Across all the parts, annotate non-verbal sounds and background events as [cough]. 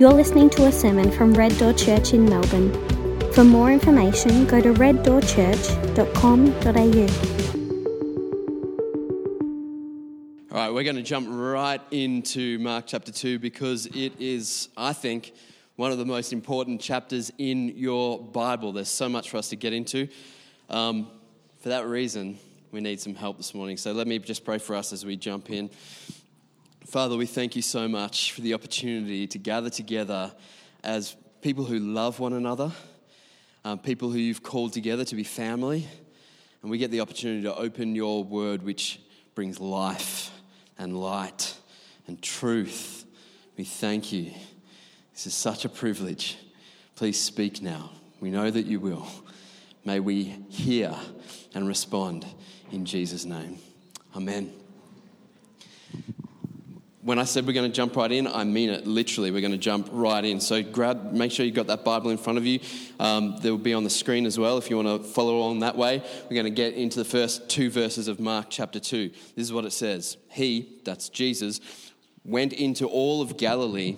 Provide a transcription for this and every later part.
You're listening to a sermon from Red Door Church in Melbourne. For more information, go to reddoorchurch.com.au. All right, we're going to jump right into Mark chapter 2 because it is, I think, one of the most important chapters in your Bible. There's so much for us to get into. Um, for that reason, we need some help this morning. So let me just pray for us as we jump in. Father, we thank you so much for the opportunity to gather together as people who love one another, um, people who you've called together to be family. And we get the opportunity to open your word, which brings life and light and truth. We thank you. This is such a privilege. Please speak now. We know that you will. May we hear and respond in Jesus' name. Amen. When I said we're going to jump right in, I mean it literally. We're going to jump right in. So grab, make sure you've got that Bible in front of you. Um, they will be on the screen as well if you want to follow along that way. We're going to get into the first two verses of Mark chapter 2. This is what it says He, that's Jesus, went into all of Galilee,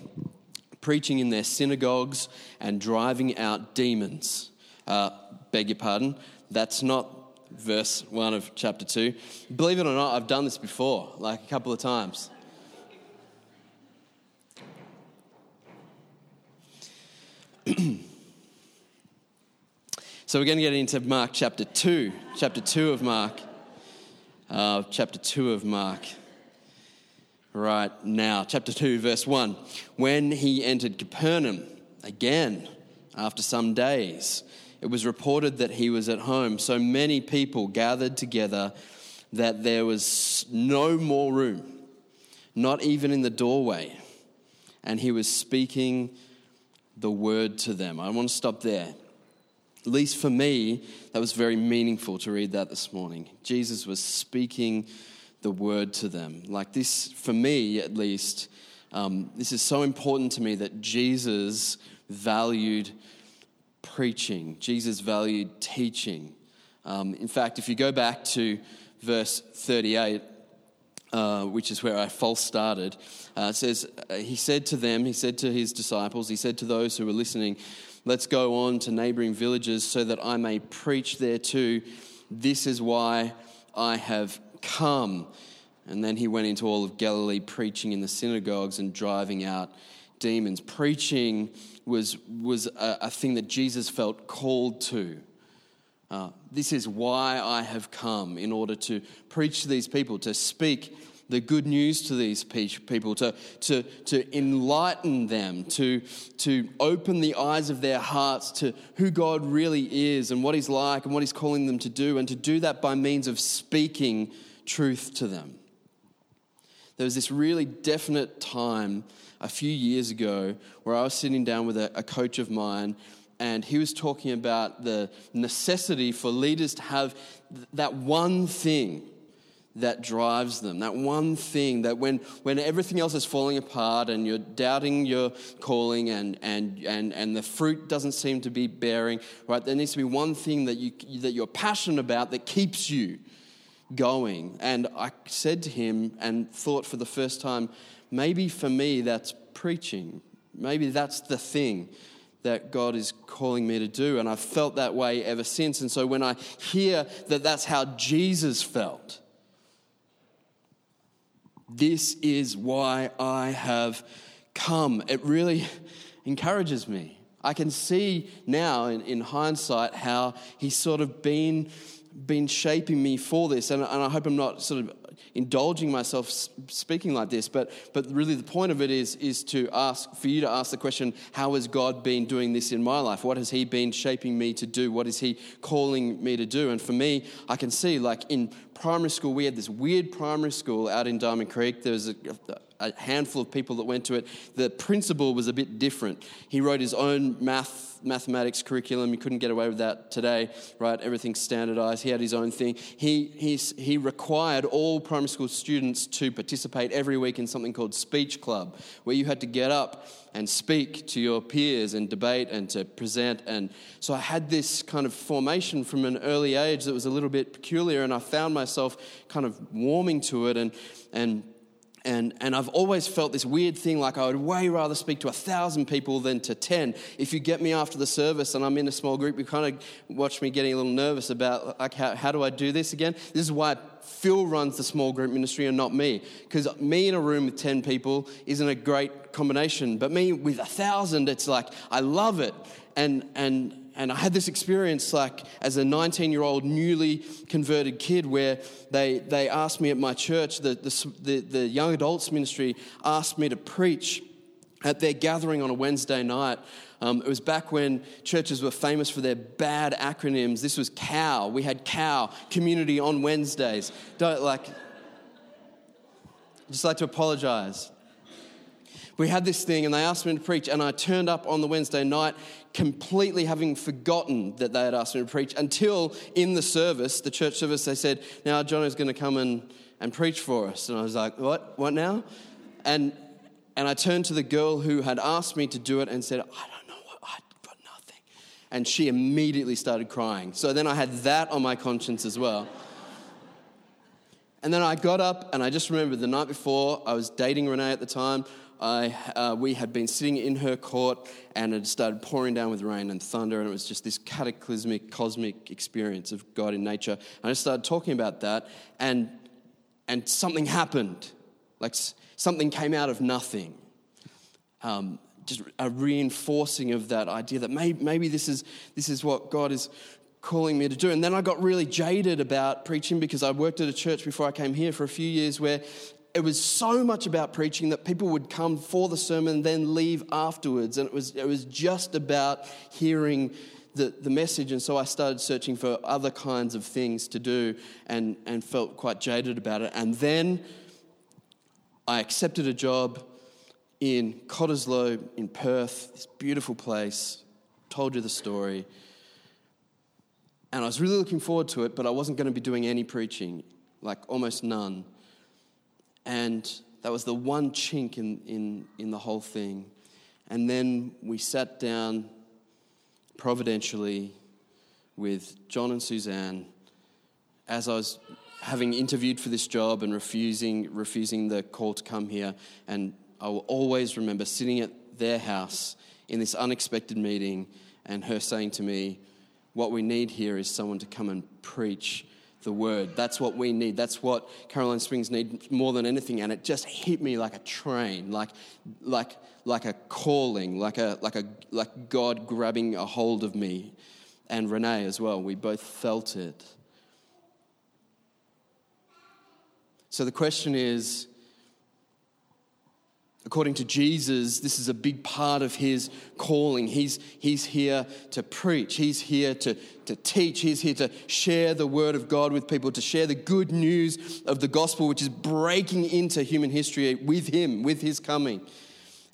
preaching in their synagogues and driving out demons. Uh, beg your pardon, that's not verse 1 of chapter 2. Believe it or not, I've done this before, like a couple of times. So we're going to get into Mark chapter 2, chapter 2 of Mark. Uh, chapter 2 of Mark. Right now, chapter 2, verse 1. When he entered Capernaum, again, after some days, it was reported that he was at home. So many people gathered together that there was no more room, not even in the doorway. And he was speaking the word to them. I want to stop there. At least for me, that was very meaningful to read that this morning. Jesus was speaking the word to them. Like this, for me at least, um, this is so important to me that Jesus valued preaching. Jesus valued teaching. Um, in fact, if you go back to verse 38, uh, which is where I false started, uh, it says, uh, He said to them, He said to His disciples, He said to those who were listening, Let's go on to neighboring villages so that I may preach there too. This is why I have come. And then he went into all of Galilee preaching in the synagogues and driving out demons. Preaching was, was a, a thing that Jesus felt called to. Uh, this is why I have come in order to preach to these people, to speak the good news to these people, to, to, to enlighten them, to, to open the eyes of their hearts to who God really is and what He's like and what He's calling them to do, and to do that by means of speaking truth to them. There was this really definite time a few years ago where I was sitting down with a, a coach of mine and he was talking about the necessity for leaders to have that one thing that drives them, that one thing that when, when everything else is falling apart and you're doubting your calling and, and, and, and the fruit doesn't seem to be bearing, right, there needs to be one thing that, you, that you're passionate about that keeps you going. And I said to him and thought for the first time, maybe for me that's preaching. Maybe that's the thing that God is calling me to do. And I've felt that way ever since. And so when I hear that that's how Jesus felt, this is why I have come, it really encourages me. I can see now in, in hindsight how he's sort of been, been shaping me for this. And, and I hope I'm not sort of indulging myself speaking like this, but, but really the point of it is, is to ask, for you to ask the question, how has God been doing this in my life? What has He been shaping me to do? What is He calling me to do? And for me, I can see, like in primary school, we had this weird primary school out in Diamond Creek. There was a, a handful of people that went to it. The principal was a bit different. He wrote his own math mathematics curriculum. You couldn't get away with that today, right? Everything's standardized. He had his own thing. He, he, he required all primary school students to participate every week in something called Speech Club, where you had to get up and speak to your peers and debate and to present. And so I had this kind of formation from an early age that was a little bit peculiar, and I found myself kind of warming to it and, and And, and I've always felt this weird thing like I would way rather speak to a thousand people than to 10. If you get me after the service and I'm in a small group, you kind of watch me getting a little nervous about like how, how do I do this again? This is why Phil runs the small group ministry and not me. Because me in a room with 10 people isn't a great combination. But me with a thousand, it's like I love it. And, and and I had this experience like as a 19 year old newly converted kid where they, they asked me at my church, the, the, the, young adults ministry asked me to preach at their gathering on a Wednesday night. Um, it was back when churches were famous for their bad acronyms. This was COW. We had COW, Community on Wednesdays. Don't like, just like to apologize we had this thing and they asked me to preach and i turned up on the wednesday night completely having forgotten that they had asked me to preach until in the service, the church service, they said, Now john is going to come and, and preach for us. And I was like, What? What now? And, and I turned to the girl who had asked me to do it and said, I don't know what, I've got nothing. And she immediately started crying. So then I had that on my conscience as well. And then I got up and I just remember the night before, I was dating Renee at the time. I, uh, we had been sitting in her court and it started pouring down with rain and thunder, and it was just this cataclysmic, cosmic experience of God in nature. And I started talking about that, and, and something happened. Like something came out of nothing. Um, just a reinforcing of that idea that maybe, maybe this, is, this is what God is calling me to do. And then I got really jaded about preaching because I worked at a church before I came here for a few years where it was so much about preaching that people would come for the sermon, then leave afterwards. And it was, it was just about hearing the, the message. And so I started searching for other kinds of things to do and, and felt quite jaded about it. And then I accepted a job in Cottesloe in Perth, this beautiful place. Told you the story. And I was really looking forward to it, but I wasn't going to be doing any preaching, like almost none. And that was the one chink in, in, in the whole thing. And then we sat down providentially with John and Suzanne as I was having interviewed for this job and refusing, refusing the call to come here. And I will always remember sitting at their house in this unexpected meeting and her saying to me, What we need here is someone to come and preach the word. That's what we need. That's what Caroline Springs need more than anything. And it just hit me like a train, like, like, like a calling, like, a, like, a, like God grabbing a hold of me. And Renee as well. We both felt it. So the question is According to Jesus, this is a big part of his calling. He's, he's here to preach, he's here to, to teach, he's here to share the word of God with people, to share the good news of the gospel, which is breaking into human history with him, with his coming.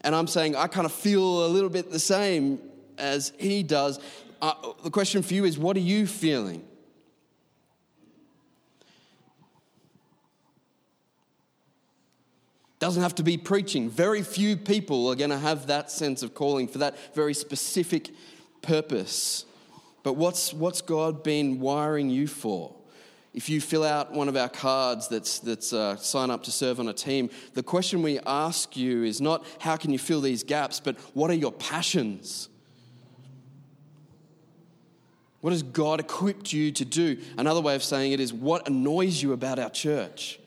And I'm saying, I kind of feel a little bit the same as he does. Uh, the question for you is, what are you feeling? Doesn't have to be preaching. Very few people are going to have that sense of calling for that very specific purpose. But what's, what's God been wiring you for? If you fill out one of our cards that's, that's uh, sign up to serve on a team, the question we ask you is not how can you fill these gaps, but what are your passions? What has God equipped you to do? Another way of saying it is what annoys you about our church?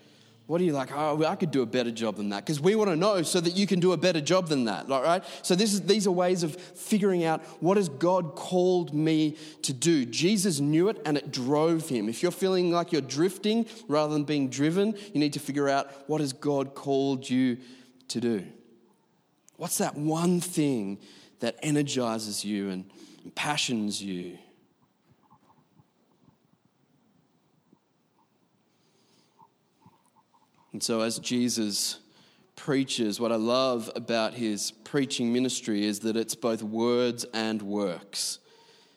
What are you like? Oh, I could do a better job than that. Because we want to know so that you can do a better job than that, right? So this is, these are ways of figuring out what has God called me to do. Jesus knew it and it drove him. If you're feeling like you're drifting rather than being driven, you need to figure out what has God called you to do. What's that one thing that energizes you and passions you? And so, as Jesus preaches, what I love about his preaching ministry is that it's both words and works.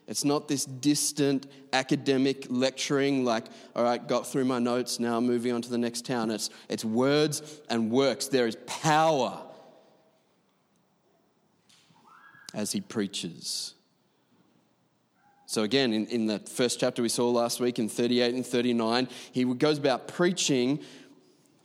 It's not this distant academic lecturing, like, all right, got through my notes, now I'm moving on to the next town. It's, it's words and works. There is power as he preaches. So, again, in, in the first chapter we saw last week in 38 and 39, he goes about preaching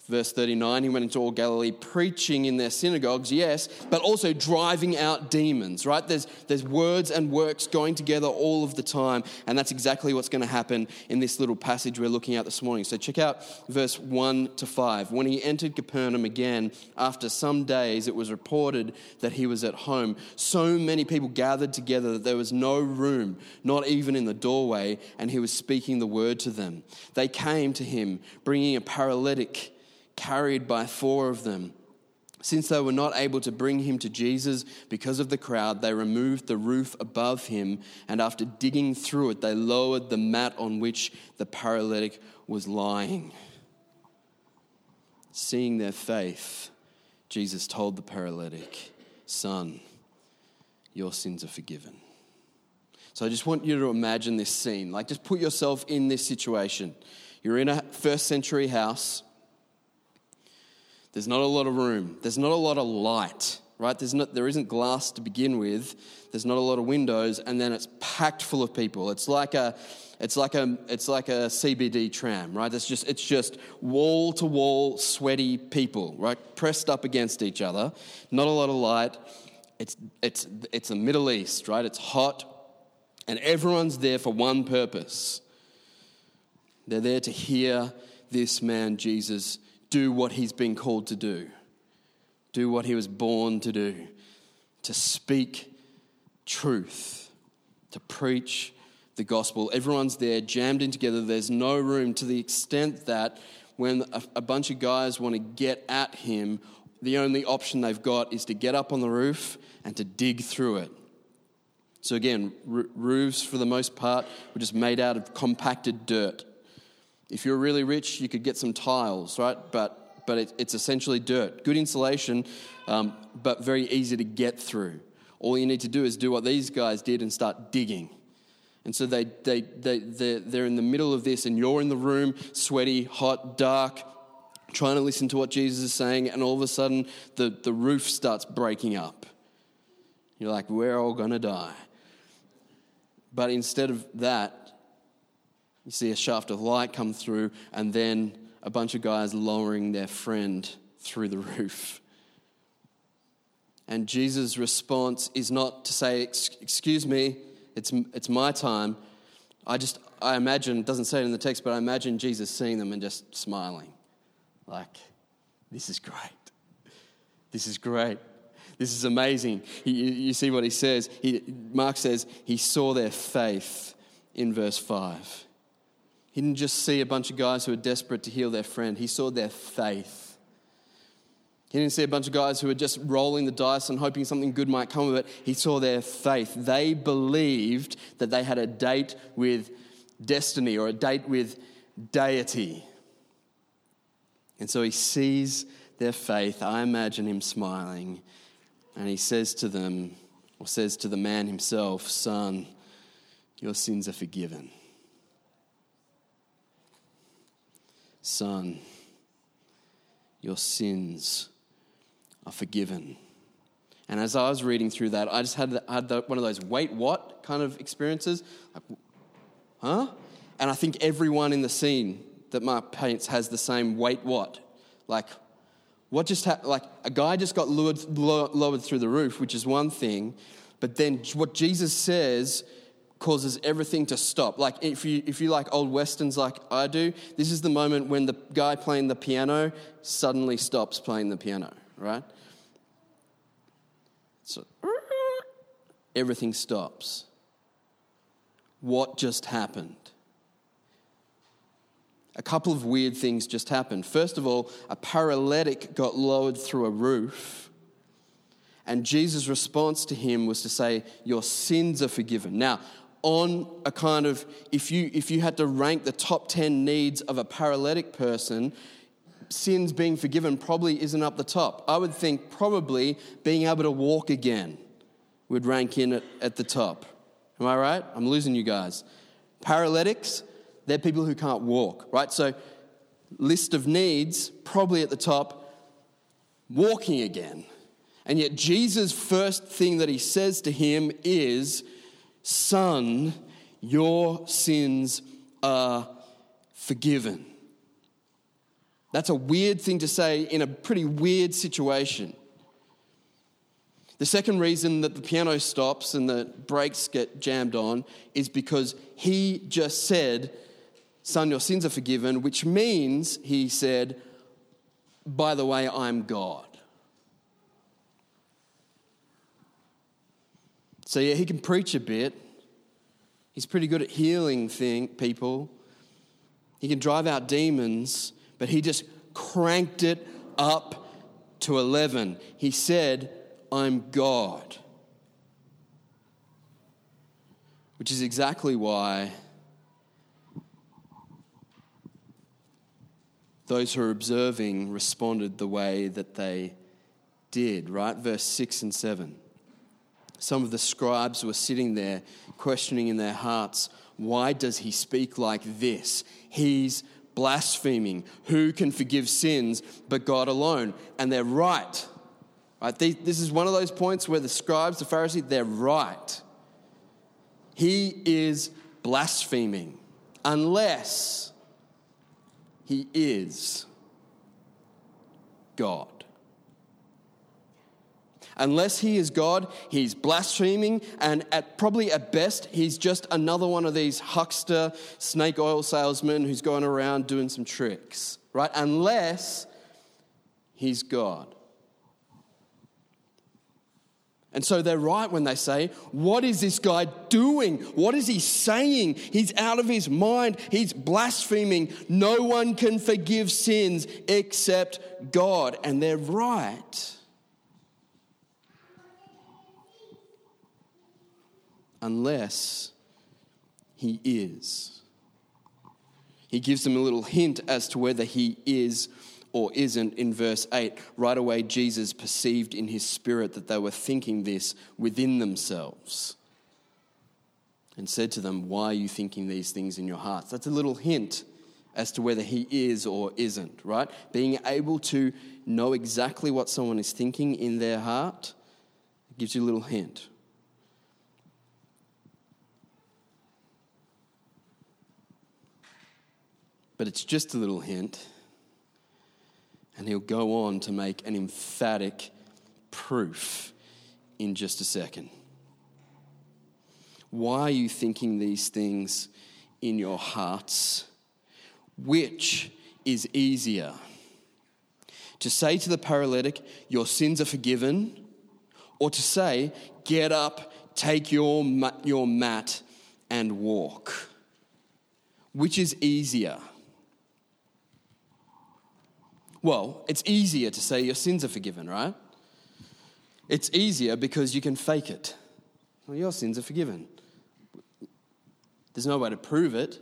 Verse 39, he went into all Galilee preaching in their synagogues, yes, but also driving out demons, right? There's, there's words and works going together all of the time, and that's exactly what's going to happen in this little passage we're looking at this morning. So check out verse 1 to 5. When he entered Capernaum again, after some days, it was reported that he was at home. So many people gathered together that there was no room, not even in the doorway, and he was speaking the word to them. They came to him, bringing a paralytic carried by four of them. Since they were not able to bring him to Jesus because of the crowd, they removed the roof above him, and after digging through it, they lowered the mat on which the paralytic was lying. Seeing their faith, Jesus told the paralytic, Son, your sins are forgiven. So I just want you to imagine this scene. Like, just put yourself in this situation. You're in a first century house there's not a lot of room. There's not a lot of light, right? There's not, there isn't glass to begin with. There's not a lot of windows, and then it's packed full of people. It's like a, it's like a, it's like a CBD tram, right? It's just, it's just wall to wall, sweaty people, right? Pressed up against each other. Not a lot of light. It's, it's, it's the Middle East, right? It's hot, and everyone's there for one purpose. They're there to hear this man, Jesus, do what he's been called to do, do what he was born to do, to speak truth, to preach the gospel. Everyone's there, jammed in together. There's no room to the extent that when a, a bunch of guys want to get at him, the only option they've got is to get up on the roof and to dig through it. So, again, r- roofs for the most part were just made out of compacted dirt. If you're really rich, you could get some tiles, right? But, but it, it's essentially dirt. Good insulation, um, but very easy to get through. All you need to do is do what these guys did and start digging. And so they, they, they, they're, they're in the middle of this, and you're in the room, sweaty, hot, dark, trying to listen to what Jesus is saying, and all of a sudden the, the roof starts breaking up. You're like, we're all going to die. But instead of that, you see a shaft of light come through, and then a bunch of guys lowering their friend through the [laughs] roof. And Jesus' response is not to say, Excuse me, it's, it's my time. I just, I imagine, doesn't say it in the text, but I imagine Jesus seeing them and just smiling. Like, this is great. This is great. This is amazing. He, you see what he says? He, Mark says he saw their faith in verse 5. He didn't just see a bunch of guys who were desperate to heal their friend, he saw their faith. He didn't see a bunch of guys who were just rolling the dice and hoping something good might come of it. He saw their faith. They believed that they had a date with destiny or a date with deity. And so he sees their faith. I imagine him smiling. And he says to them, or says to the man himself, Son, your sins are forgiven. Son, your sins are forgiven. And as I was reading through that, I just had, the, had the, one of those wait, what kind of experiences. Like, huh? And I think everyone in the scene that Mark paints has the same wait, what? Like, what just happened? Like, a guy just got lured, lowered through the roof, which is one thing, but then what Jesus says causes everything to stop. Like if you if you like old westerns like I do, this is the moment when the guy playing the piano suddenly stops playing the piano, right? So everything stops. What just happened? A couple of weird things just happened. First of all, a paralytic got lowered through a roof. And Jesus' response to him was to say, Your sins are forgiven. Now, on a kind of if you if you had to rank the top 10 needs of a paralytic person sins being forgiven probably isn't up the top. I would think probably being able to walk again would rank in at, at the top. Am i right? I'm losing you guys. Paralytics they're people who can't walk right? So list of needs probably at the top walking again. And yet jesus first thing that he says to him is Son, your sins are forgiven. That's a weird thing to say in a pretty weird situation. The second reason that the piano stops and the brakes get jammed on is because he just said, Son, your sins are forgiven, which means he said, By the way, I'm God. So, yeah, he can preach a bit. He's pretty good at healing thing, people. He can drive out demons, but he just cranked it up to 11. He said, I'm God. Which is exactly why those who are observing responded the way that they did, right? Verse 6 and 7. Some of the scribes were sitting there questioning in their hearts, why does he speak like this? He's blaspheming. Who can forgive sins but God alone? And they're right. Right? This is one of those points where the scribes, the Pharisees, they're right. He is blaspheming unless he is God. Unless he is God, he's blaspheming, and at probably at best, he's just another one of these huckster snake oil salesmen who's going around doing some tricks, right? Unless he's God. And so they're right when they say, What is this guy doing? What is he saying? He's out of his mind. He's blaspheming. No one can forgive sins except God. And they're right. Unless he is. He gives them a little hint as to whether he is or isn't in verse 8. Right away, Jesus perceived in his spirit that they were thinking this within themselves and said to them, Why are you thinking these things in your hearts? That's a little hint as to whether he is or isn't, right? Being able to know exactly what someone is thinking in their heart gives you a little hint. But it's just a little hint and he'll go on to make an emphatic proof in just a second. Why are you thinking these things in your hearts? Which is easier? To say to the paralytic, Your sins are forgiven, or to say, Get up, take your, your mat, and walk? Which is easier? Well, it's easier to say your sins are forgiven, right? It's easier because you can fake it. Well, your sins are forgiven. There's no way to prove it.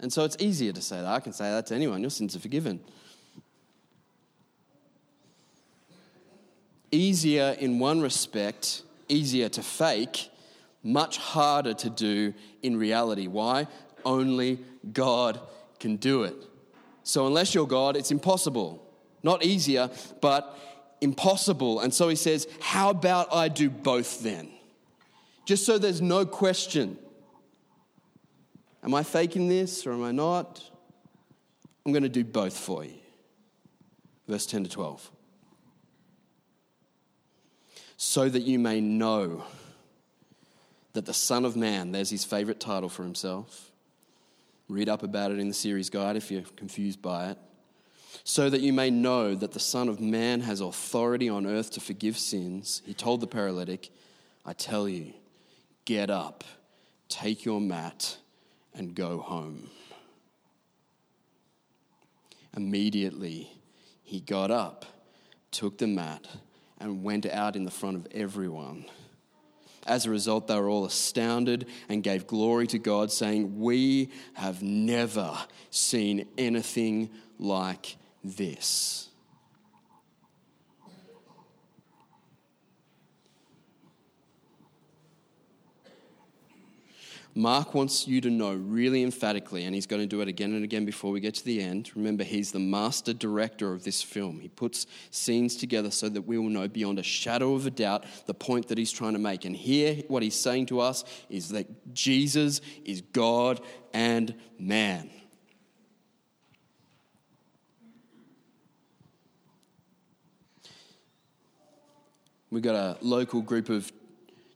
And so it's easier to say that. I can say that to anyone your sins are forgiven. Easier in one respect, easier to fake, much harder to do in reality. Why? Only God can do it. So, unless you're God, it's impossible. Not easier, but impossible. And so he says, How about I do both then? Just so there's no question. Am I faking this or am I not? I'm going to do both for you. Verse 10 to 12. So that you may know that the Son of Man, there's his favorite title for himself, Read up about it in the series guide if you're confused by it. So that you may know that the Son of Man has authority on earth to forgive sins, he told the paralytic, I tell you, get up, take your mat, and go home. Immediately, he got up, took the mat, and went out in the front of everyone as a result, they were all astounded and gave glory to God, saying, We have never seen anything like this. Mark wants you to know really emphatically, and he's going to do it again and again before we get to the end. Remember, he's the master director of this film. He puts scenes together so that we will know beyond a shadow of a doubt the point that he's trying to make. And here, what he's saying to us is that Jesus is God and man. We've got a local group of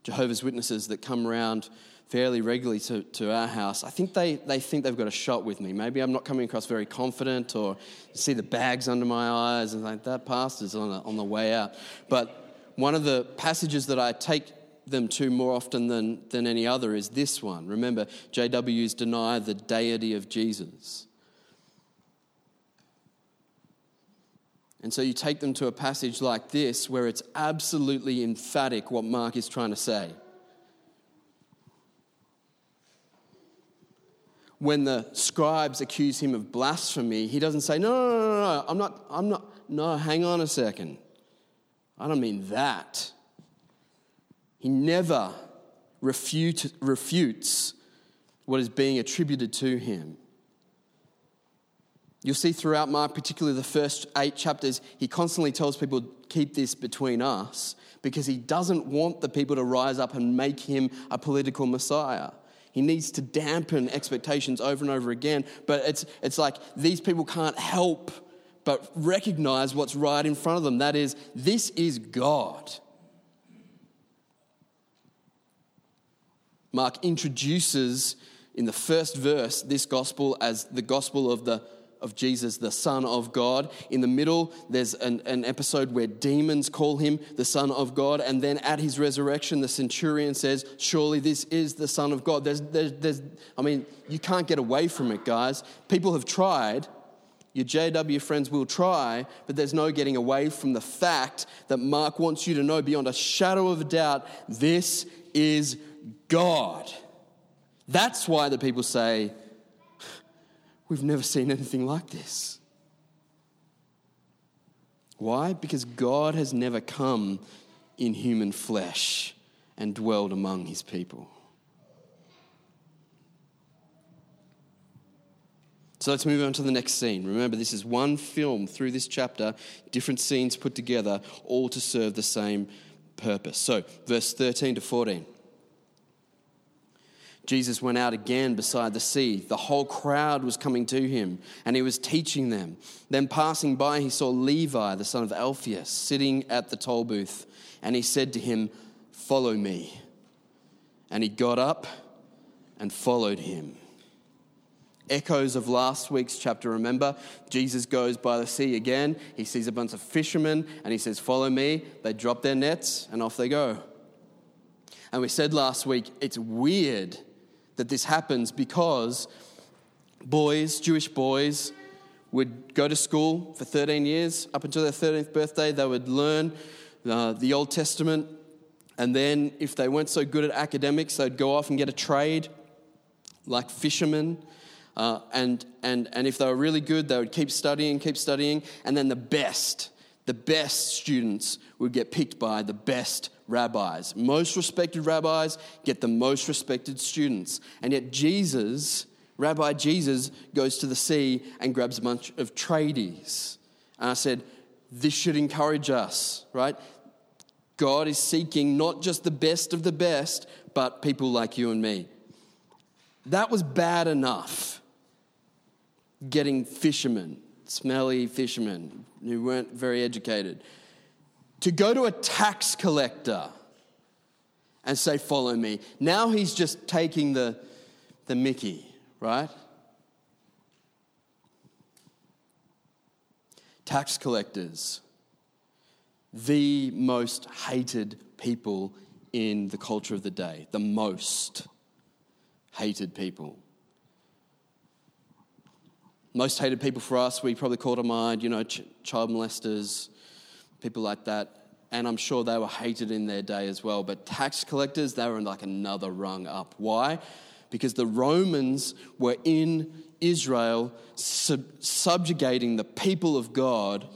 Jehovah's Witnesses that come around fairly regularly to, to our house. I think they, they think they've got a shot with me. Maybe I'm not coming across very confident or see the bags under my eyes and like that pastor's on, on the way out. But one of the passages that I take them to more often than, than any other is this one. Remember, JWs deny the deity of Jesus. And so you take them to a passage like this where it's absolutely emphatic what Mark is trying to say. When the scribes accuse him of blasphemy, he doesn't say, No, no, no, no, I'm not, I'm not, no, hang on a second. I don't mean that. He never refute, refutes what is being attributed to him. You'll see throughout Mark, particularly the first eight chapters, he constantly tells people, keep this between us, because he doesn't want the people to rise up and make him a political messiah. He needs to dampen expectations over and over again. But it's, it's like these people can't help but recognize what's right in front of them. That is, this is God. Mark introduces in the first verse this gospel as the gospel of the of Jesus, the Son of God. In the middle, there's an, an, episode where demons call him the Son of God. And then at his resurrection, the centurion says, Surely this is the Son of God. There's, there's, there's, I mean, you can't get away from it, guys. People have tried. Your JW friends will try, but there's no getting away from the fact that Mark wants you to know beyond a shadow of a doubt this is God. That's why the people say, We've never seen anything like this. Why? Because God has never come in human flesh and dwelled among his people. So let's move on to the next scene. Remember, this is one film through this chapter, different scenes put together, all to serve the same purpose. So, verse 13 to 14. Jesus went out again beside the sea. The whole crowd was coming to him, and he was teaching them. Then, passing by, he saw Levi, the son of Alphaeus, sitting at the toll booth, and he said to him, Follow me. And he got up and followed him. Echoes of last week's chapter, remember? Jesus goes by the sea again. He sees a bunch of fishermen, and he says, Follow me. They drop their nets, and off they go. And we said last week, it's weird that this happens because boys, Jewish boys, would go to school for 13 years. Up until their 13th birthday, they would learn uh, the Old Testament. And then, if they weren't so good at academics, they'd go off and get a trade, like fishermen. Uh, and, and, and if they were really good, they would keep studying, keep studying. And then the best, the best students would get picked by the best rabbis. Most respected rabbis get the most respected students. And yet, Jesus, Rabbi Jesus, goes to the sea and grabs a bunch of tradies. And I said, this should encourage us, right? God is seeking not just the best of the best, but people like you and me. That was bad enough. Getting fishermen, smelly fishermen who weren't very educated to go to a tax collector and say, Follow me. Now he's just taking the, the Mickey, right? Tax collectors, the most hated people in the culture of the day, the most hated people. Most hated people for us, we probably call to mind, you know, ch- child molesters, people like that. And I'm sure they were hated in their day as well. But tax collectors, they were in like another rung up. Why? Because the Romans were in Israel sub- subjugating the people of God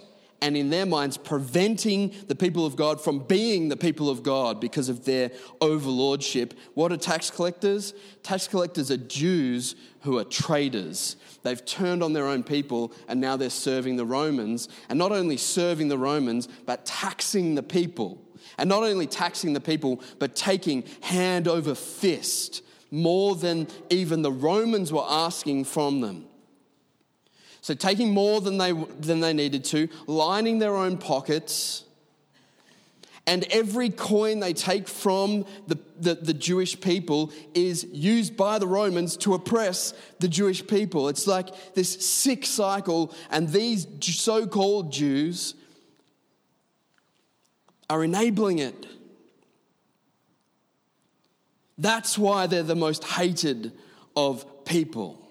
and in their minds preventing the people of God from being the people of God because of their overlordship. What are tax collectors? Tax collectors are Jews who are traitors. They've turned on their own people and now they're serving the Romans. And not only serving the Romans, but taxing the people. And not only taxing the people, but taking hand over fist more than even the Romans were asking from them. So, taking more than they, than they needed to, lining their own pockets, And every coin they take from the, the, the, Jewish people is used by the Romans to oppress the Jewish people. It's like this sick cycle, and these so called Jews are enabling it. That's why they're the most hated of people.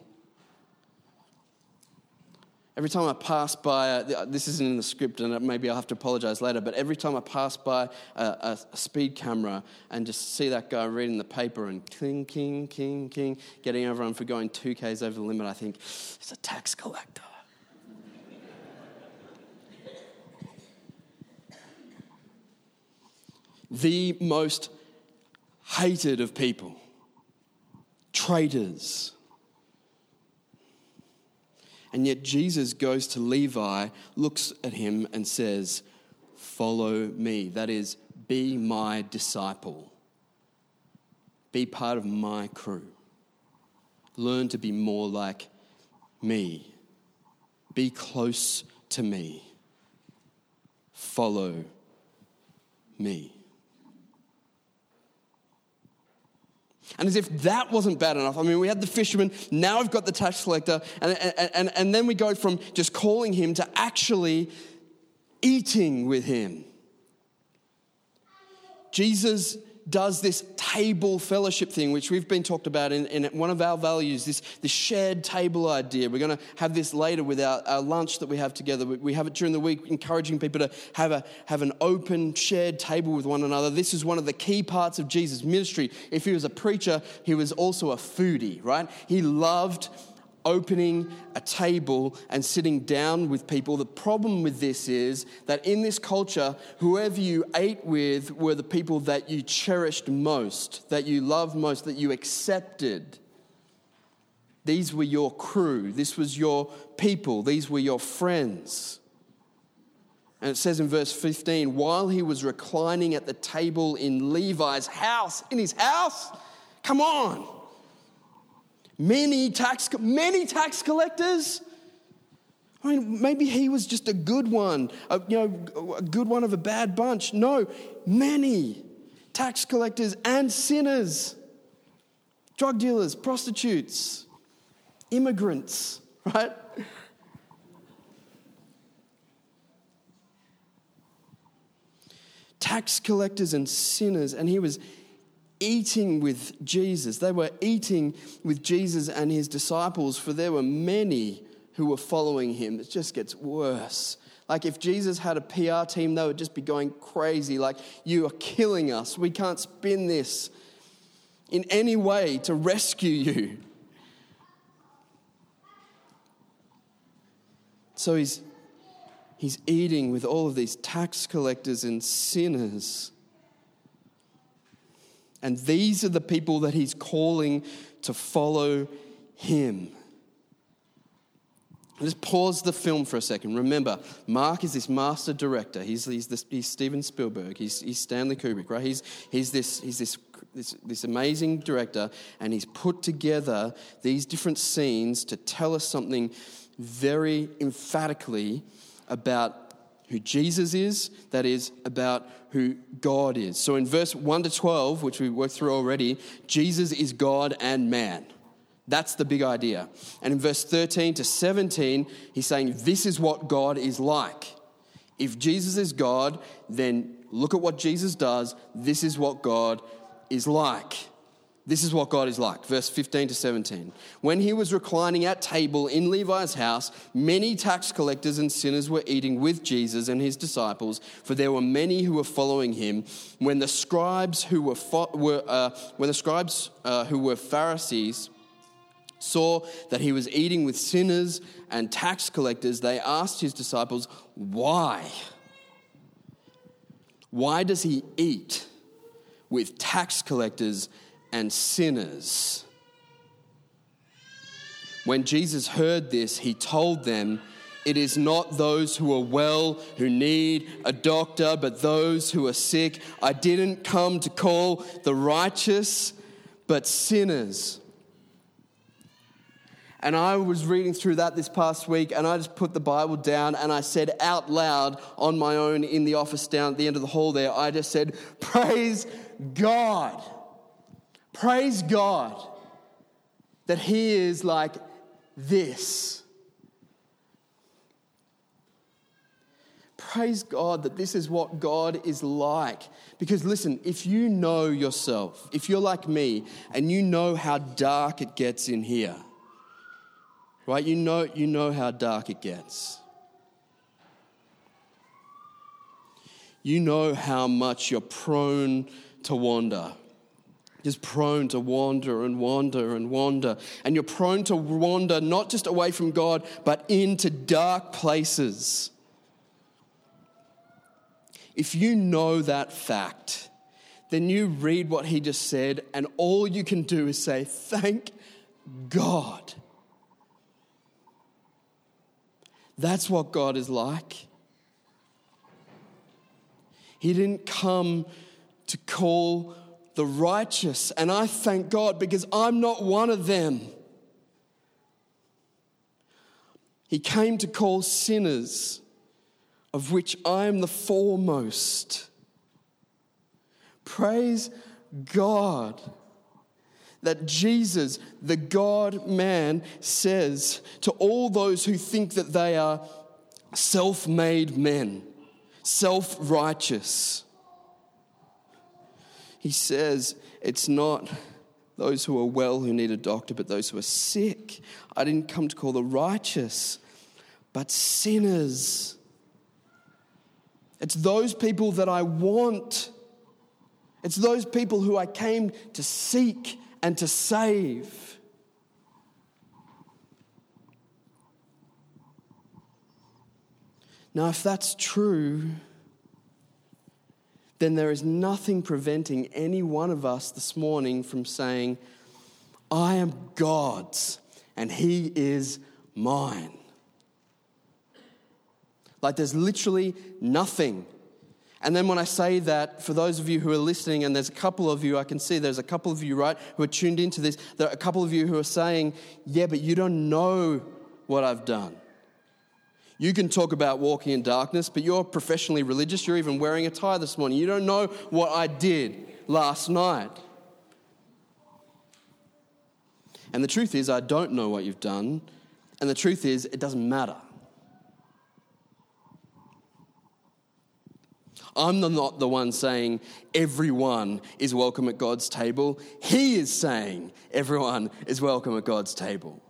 Every time I pass by, uh, uh, this isn't in the script and uh, maybe I'll have to apologize later, but every time I pass by uh, a, a, speed camera and just see that guy reading the paper and king, king, king, king, getting everyone for going 2Ks over the limit, I think, he's a tax collector. the most hated of people, traitors. And yet Jesus goes to Levi, looks at him, and says, Follow me. That is, be my disciple. Be part of my crew. Learn to be more like me. Be close to me. Follow me. And as if that wasn't bad enough, I mean, we had the fisherman, now we've got the tax collector, and, and, and, and then we go from just calling him to actually eating with him. Jesus does this table fellowship thing, which we've been talked about in, in one of our values, this, this shared table idea. We're going to have this later with our, our lunch that we have together. We have it during the week, encouraging people to have, a, have an open, shared table with one another. This is one of the key parts of Jesus' ministry. If he was a preacher, he was also a foodie, right? He loved opening a table and sitting down with people. The problem with this is that in this culture, whoever you ate with were the people that you cherished most, that you loved most, that you accepted. These were your crew, this was your people, these were your friends. And it says in verse 15, while he was reclining at the table in Levi's house, in his house, come on many tax, many tax collectors. I mean, maybe he was just a good one, a, you know, a good one of a bad bunch. No, many tax collectors and sinners, drug dealers, prostitutes, immigrants, [laughs] right? Tax collectors and sinners, and he was eating with Jesus. They were eating with Jesus and his disciples, for there were many who were following him. It just gets worse. Like if Jesus had a PR team, they would just be going crazy. Like, you are killing us. We can't spin this in any way to rescue you. So he's, he's eating with all of these tax collectors and sinners. And these are the people that he's calling to follow him. Let's pause the film for a second. Remember, Mark is this master director. He's, he's, this, he's Steven Spielberg. He's, he's Stanley Kubrick, right? He's, he's, this, he's this, this, this amazing director, and he's put together these different scenes to tell us something very emphatically about who Jesus is, that is, about who God is. So in verse 1 to 12, which we worked through already, Jesus is God and man. That's the big idea. And in verse 13 to 17, he's saying, This is what God is like. If Jesus is God, then look at what Jesus does. This is what God is like. This is what God is like. Verse 15 to 17. When he was reclining at table in Levi's house, many tax collectors and sinners were eating with Jesus and his disciples, for there were many who were following him. When the scribes who were, were uh, when the scribes uh, who were Pharisees saw that he was eating with sinners and tax collectors, they asked his disciples, "Why? Why does he eat with tax collectors?" And sinners. When Jesus heard this, he told them, It is not those who are well who need a doctor, but those who are sick. I didn't come to call the righteous, but sinners. And I was reading through that this past week, and I just put the Bible down and I said out loud on my own in the office down at the end of the hall there, I just said, Praise God. Praise God that He is like this. Praise God that this is what God is like. Because listen, if you know yourself, if you're like me and you know how dark it gets in here, right? You know, you know how dark it gets. You know how much you're prone to wander. Just prone to wander and wander and wander. And you're prone to wander not just away from God, but into dark places. If you know that fact, then you read what he just said, and all you can do is say, Thank God. That's what God is like. He didn't come to call the righteous, and I thank God because I'm not one of them. He came to call sinners, of which I am the foremost. Praise God that Jesus, the God man, says to all those who think that they are self made men, self righteous. He says it's not those who are well who need a doctor, but those who are sick. I didn't come to call the righteous, but sinners. It's those people that I want. It's those people who I came to seek and to save. Now, if that's true, then there is nothing preventing any one of us this morning from saying, I am God's and He is mine. Like there's literally nothing and then when I say that, for those of you who are listening, and there's a couple of you, I can see there's a couple of you, right, who are tuned into this, there are a couple of you who are saying, Yeah, but you don't know what I've done. You can talk about walking in darkness, but you're professionally religious. You're even wearing a tie this morning. You don't know what I did last night. And the truth is, I don't know what you've done. And the truth is, it doesn't matter. I'm not the one saying everyone is welcome at God's table. He is saying everyone is welcome at God's table.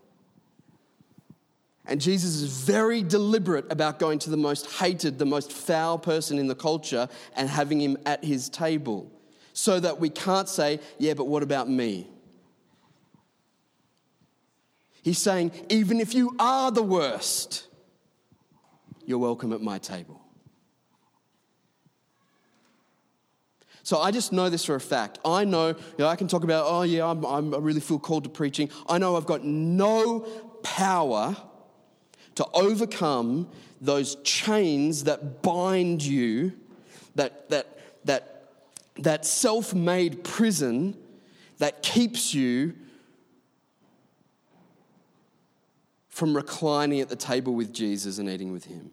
And Jesus is very deliberate about going to the most hated, the most foul person in the culture and having him at his table so that we can't say, yeah, but what about me? He's saying, even if you are the worst, you're welcome at my table. So I just know this for a fact. I know, you know I can talk about, oh yeah, I'm, I'm, i really feel called to preaching. I know I've got no power to overcome those chains that bind you, that, that, that, that self made prison that keeps you from reclining at the table with Jesus and eating with Him.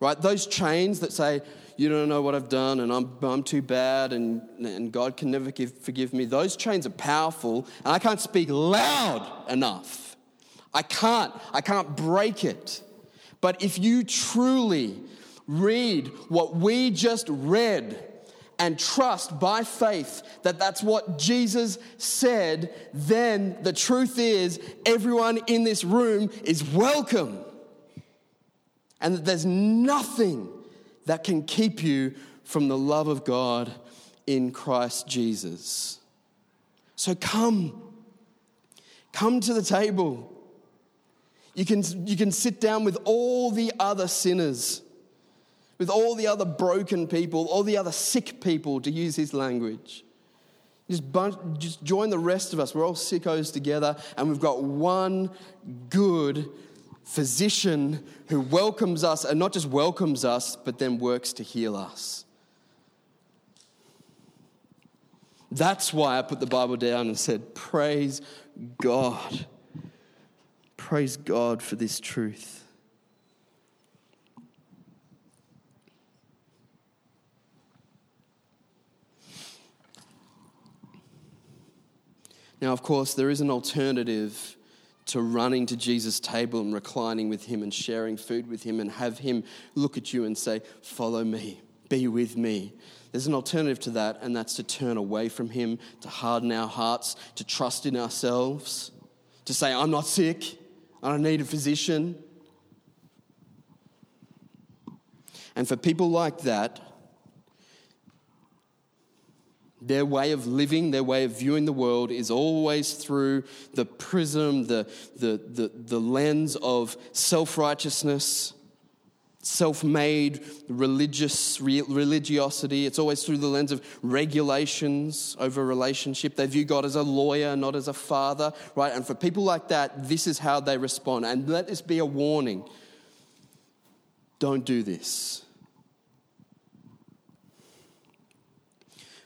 Right? Those chains that say, you don't know what I've done and I'm, I'm too bad and, and God can never give, forgive me. Those chains are powerful and I can't speak loud enough. I can't. I can't break it. But if you truly read what we just read and trust by faith that that's what Jesus said, then the truth is everyone in this room is welcome. And that there's nothing that can keep you from the love of God in Christ Jesus. So come, come to the table. You can, you can sit down with all the other sinners, with all the other broken people, all the other sick people, to use his language. Just, bunch, just join the rest of us. We're all sickos together, and we've got one good physician who welcomes us, and not just welcomes us, but then works to heal us. That's why I put the Bible down and said, Praise God. Praise God for this truth. Now, of course, there is an alternative to running to Jesus' table and reclining with him and sharing food with him and have him look at you and say, Follow me, be with me. There's an alternative to that, and that's to turn away from him, to harden our hearts, to trust in ourselves, to say, I'm not sick, I don't need a physician. And for people like that, their way of living, their way of viewing the world is always through the prism, the, the, the, the lens of self righteousness, self made religious religiosity. It's always through the lens of regulations over relationship. They view God as a lawyer, not as a father, right? And for people like that, this is how they respond. And let this be a warning don't do this.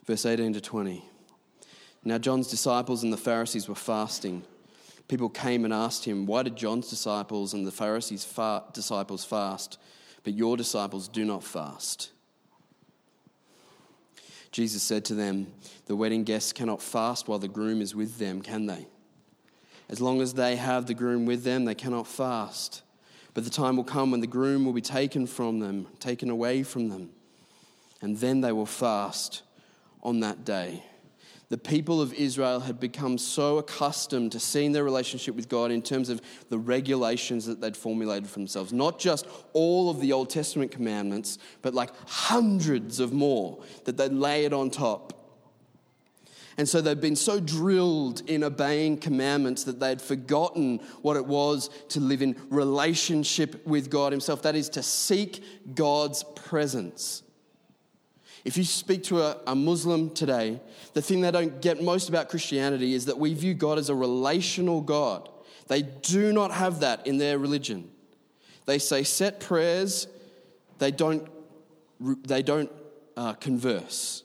Verse 18 to 20. Now, John's disciples and the Pharisees were fasting. People came and asked him, Why did John's disciples and the Pharisees' fa- disciples fast, but your disciples do not fast? Jesus said to them, The wedding guests cannot fast while the groom is with them, can they? As long as they have the groom with them, they cannot fast. But the time will come when the groom will be taken from them, taken away from them, and then they will fast on that day. The people of Israel had become so accustomed to seeing their relationship with God in terms of the regulations that they'd formulated for themselves. Not just all of the Old Testament commandments, but like hundreds of more that they'd layered on top. And so they'd been so drilled in obeying commandments that they'd forgotten what it was to live in relationship with God Himself. That is, to seek God's presence. If you speak to a, a, Muslim today, the thing they don't get most about Christianity is that we view God as a relational God. They do not have that in their religion. They say set prayers, they don't, they don't uh, converse.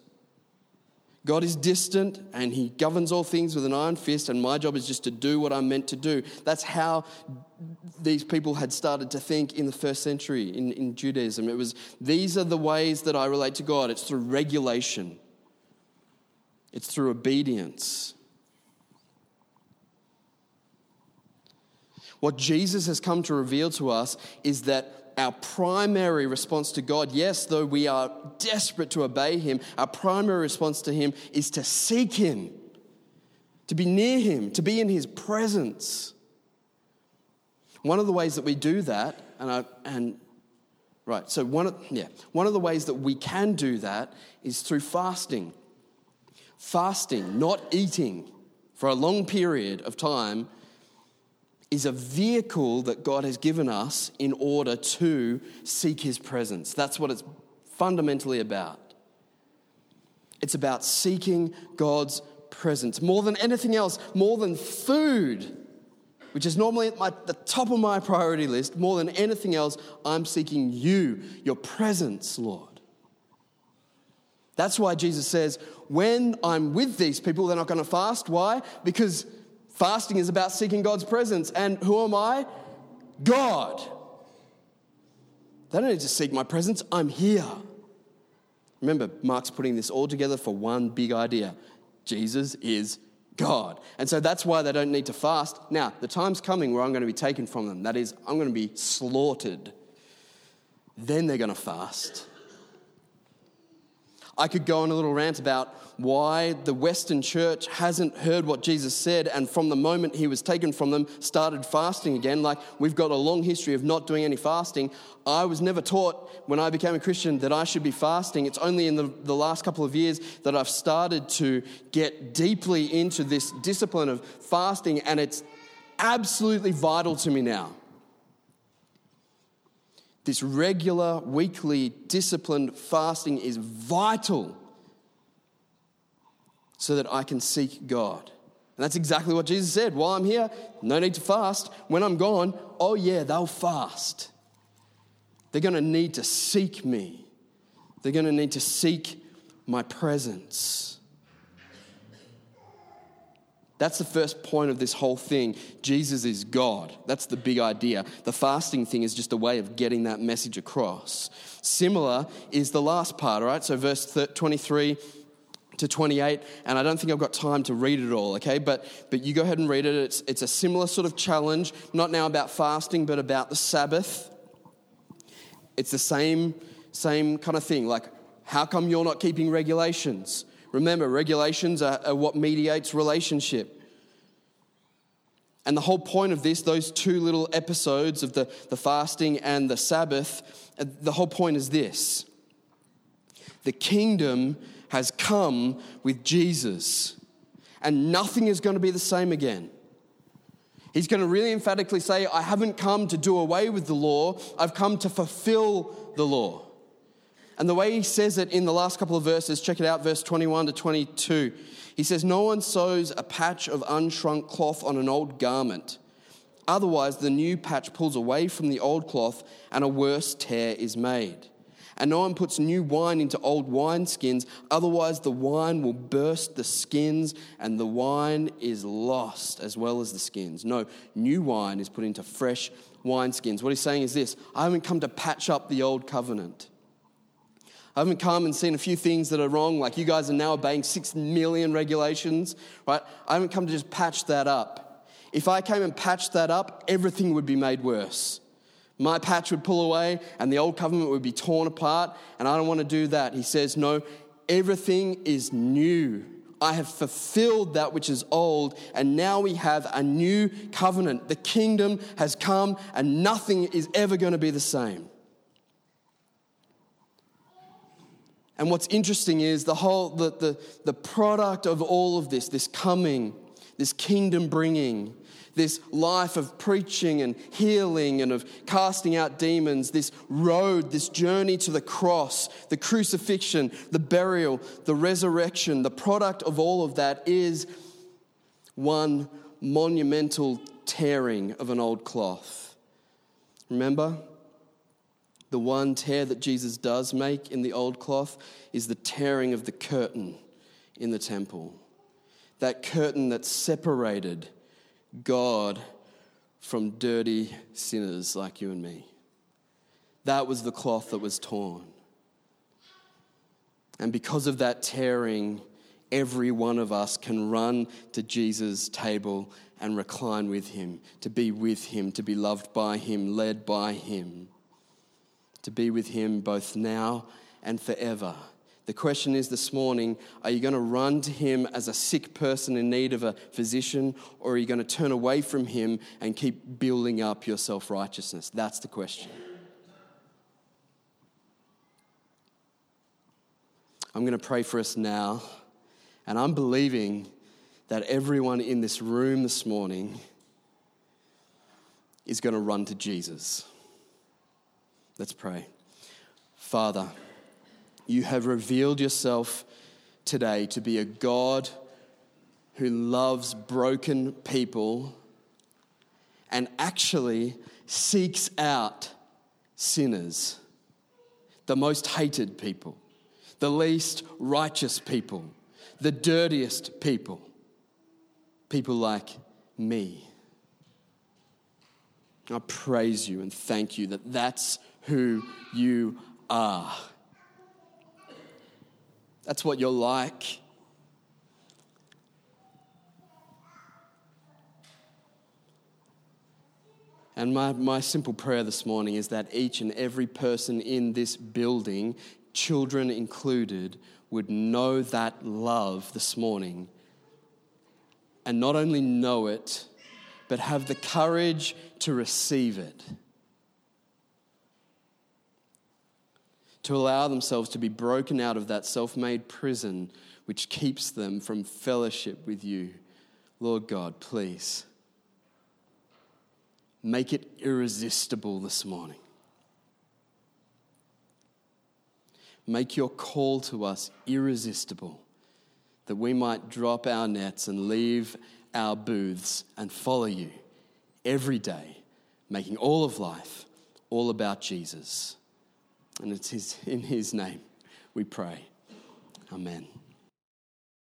God is distant and he governs all things with an iron fist, and my job is just to do what I'm meant to do. That's how these people had started to think in the first century in, in Judaism. It was these are the ways that I relate to God. It's through regulation, it's through obedience. What Jesus has come to reveal to us is that our primary response to God, yes, though we are desperate to obey Him, our primary response to Him is to seek Him, to be near Him, to be in His presence. One of the ways that we do that, and, I, and right, so one of, yeah, one of the ways that we can do that is through fasting. Fasting, not eating for a long period of time is a vehicle that God has given us in order to seek His presence. That's what it's fundamentally about. It's about seeking God's presence more than anything else, more than food, which is normally at my, the top of my priority list. More than anything else, I'm seeking you, your presence, Lord. That's why Jesus says, when I'm with these people, they're not going to fast. Why? Because Fasting is about seeking God's presence. And who am I? God. They don't need to seek my presence, I'm here. Remember, Mark's putting this all together for one big idea Jesus is God. And so that's why they don't need to fast. Now, the time's coming where I'm going to be taken from them. That is, I'm going to be slaughtered. Then they're going to fast. I could go on a little rant about why the Western church hasn't heard what Jesus said and from the moment he was taken from them started fasting again. Like we've got a long history of not doing any fasting. I was never taught when I became a Christian that I should be fasting. It's only in the, the last couple of years that I've started to get deeply into this discipline of fasting, and it's absolutely vital to me now this regular, weekly, disciplined fasting is vital so that I can seek God. And that's exactly what Jesus said. While I'm here, no need to fast. When I'm gone, oh yeah, they'll fast. They're going to need to seek me, they're going to need to seek my presence. That's the first point of this whole thing. Jesus is God. That's the big idea. The fasting thing is just a way of getting that message across. Similar is the last part, all right? So, verse 23 to 28, and I don't think I've got time to read it all, okay? But, but you go ahead and read it. It's, it's a similar sort of challenge, not now about fasting, but about the Sabbath. It's the same, same kind of thing. Like, how come you're not keeping regulations? Remember, regulations are, are what mediates relationship. And the whole point of this, those two little episodes of the, the fasting and the Sabbath, uh, the whole point is this the kingdom has come with Jesus, and nothing is going to be the same again. He's going to really emphatically say, I haven't come to do away with the law, I've come to fulfill the law. And the way he says it in the last couple of verses, check it out, verse 21 to 22. He says, No one sews a patch of unshrunk cloth on an old garment. Otherwise, the new patch pulls away from the old cloth, and a worse tear is made. And no one puts new wine into old wineskins, otherwise, the wine will burst the skins, and the wine is lost as well as the skins. No, new wine is put into fresh wineskins. What he's saying is this I haven't come to patch up the old covenant. I haven't come and seen a few things that are wrong, like you guys are now obeying six million regulations, right? I haven't come to just patch that up. If I came and patched that up, everything would be made worse. My patch would pull away and the old covenant would be torn apart, and I don't want to do that. He says, No, everything is new. I have fulfilled that which is old, and now we have a new covenant. The kingdom has come, and nothing is ever going to be the same. And what's interesting is the whole the, the, the product of all of this, this coming, this kingdom bringing, this life of preaching and healing and of casting out demons, this road, this journey to the cross, the crucifixion, the burial, the resurrection, the product of all of that is one monumental tearing of an old cloth. Remember? The one tear that Jesus does make in the old cloth is the tearing of the curtain in the temple. That curtain that separated God from dirty sinners like you and me. That was the cloth that was torn. And because of that tearing, every one of us can run to Jesus' table and recline with him, to be with him, to be loved by him, led by him, to be with him both now and forever. The question is this morning are you going to run to him as a sick person in need of a physician, or are you going to turn away from him and keep building up your self righteousness? That's the question. I'm going to pray for us now, and I'm believing that everyone in this room this morning is going to run to Jesus. Let's pray. Father, you have revealed yourself today to be a God who loves broken people and actually seeks out sinners, the most hated people, the least righteous people, the dirtiest people, people like me. I praise you and thank you that that's who you are. That's what you're like. And my, my simple prayer this morning is that each and every person in this building, children included, would know that love this morning. And not only know it, but have the courage to receive it. To allow themselves to be broken out of that self made prison which keeps them from fellowship with you. Lord God, please make it irresistible this morning. Make your call to us irresistible that we might drop our nets and leave our booths and follow you every day, making all of life all about Jesus. And it's his, in his name we pray. Amen.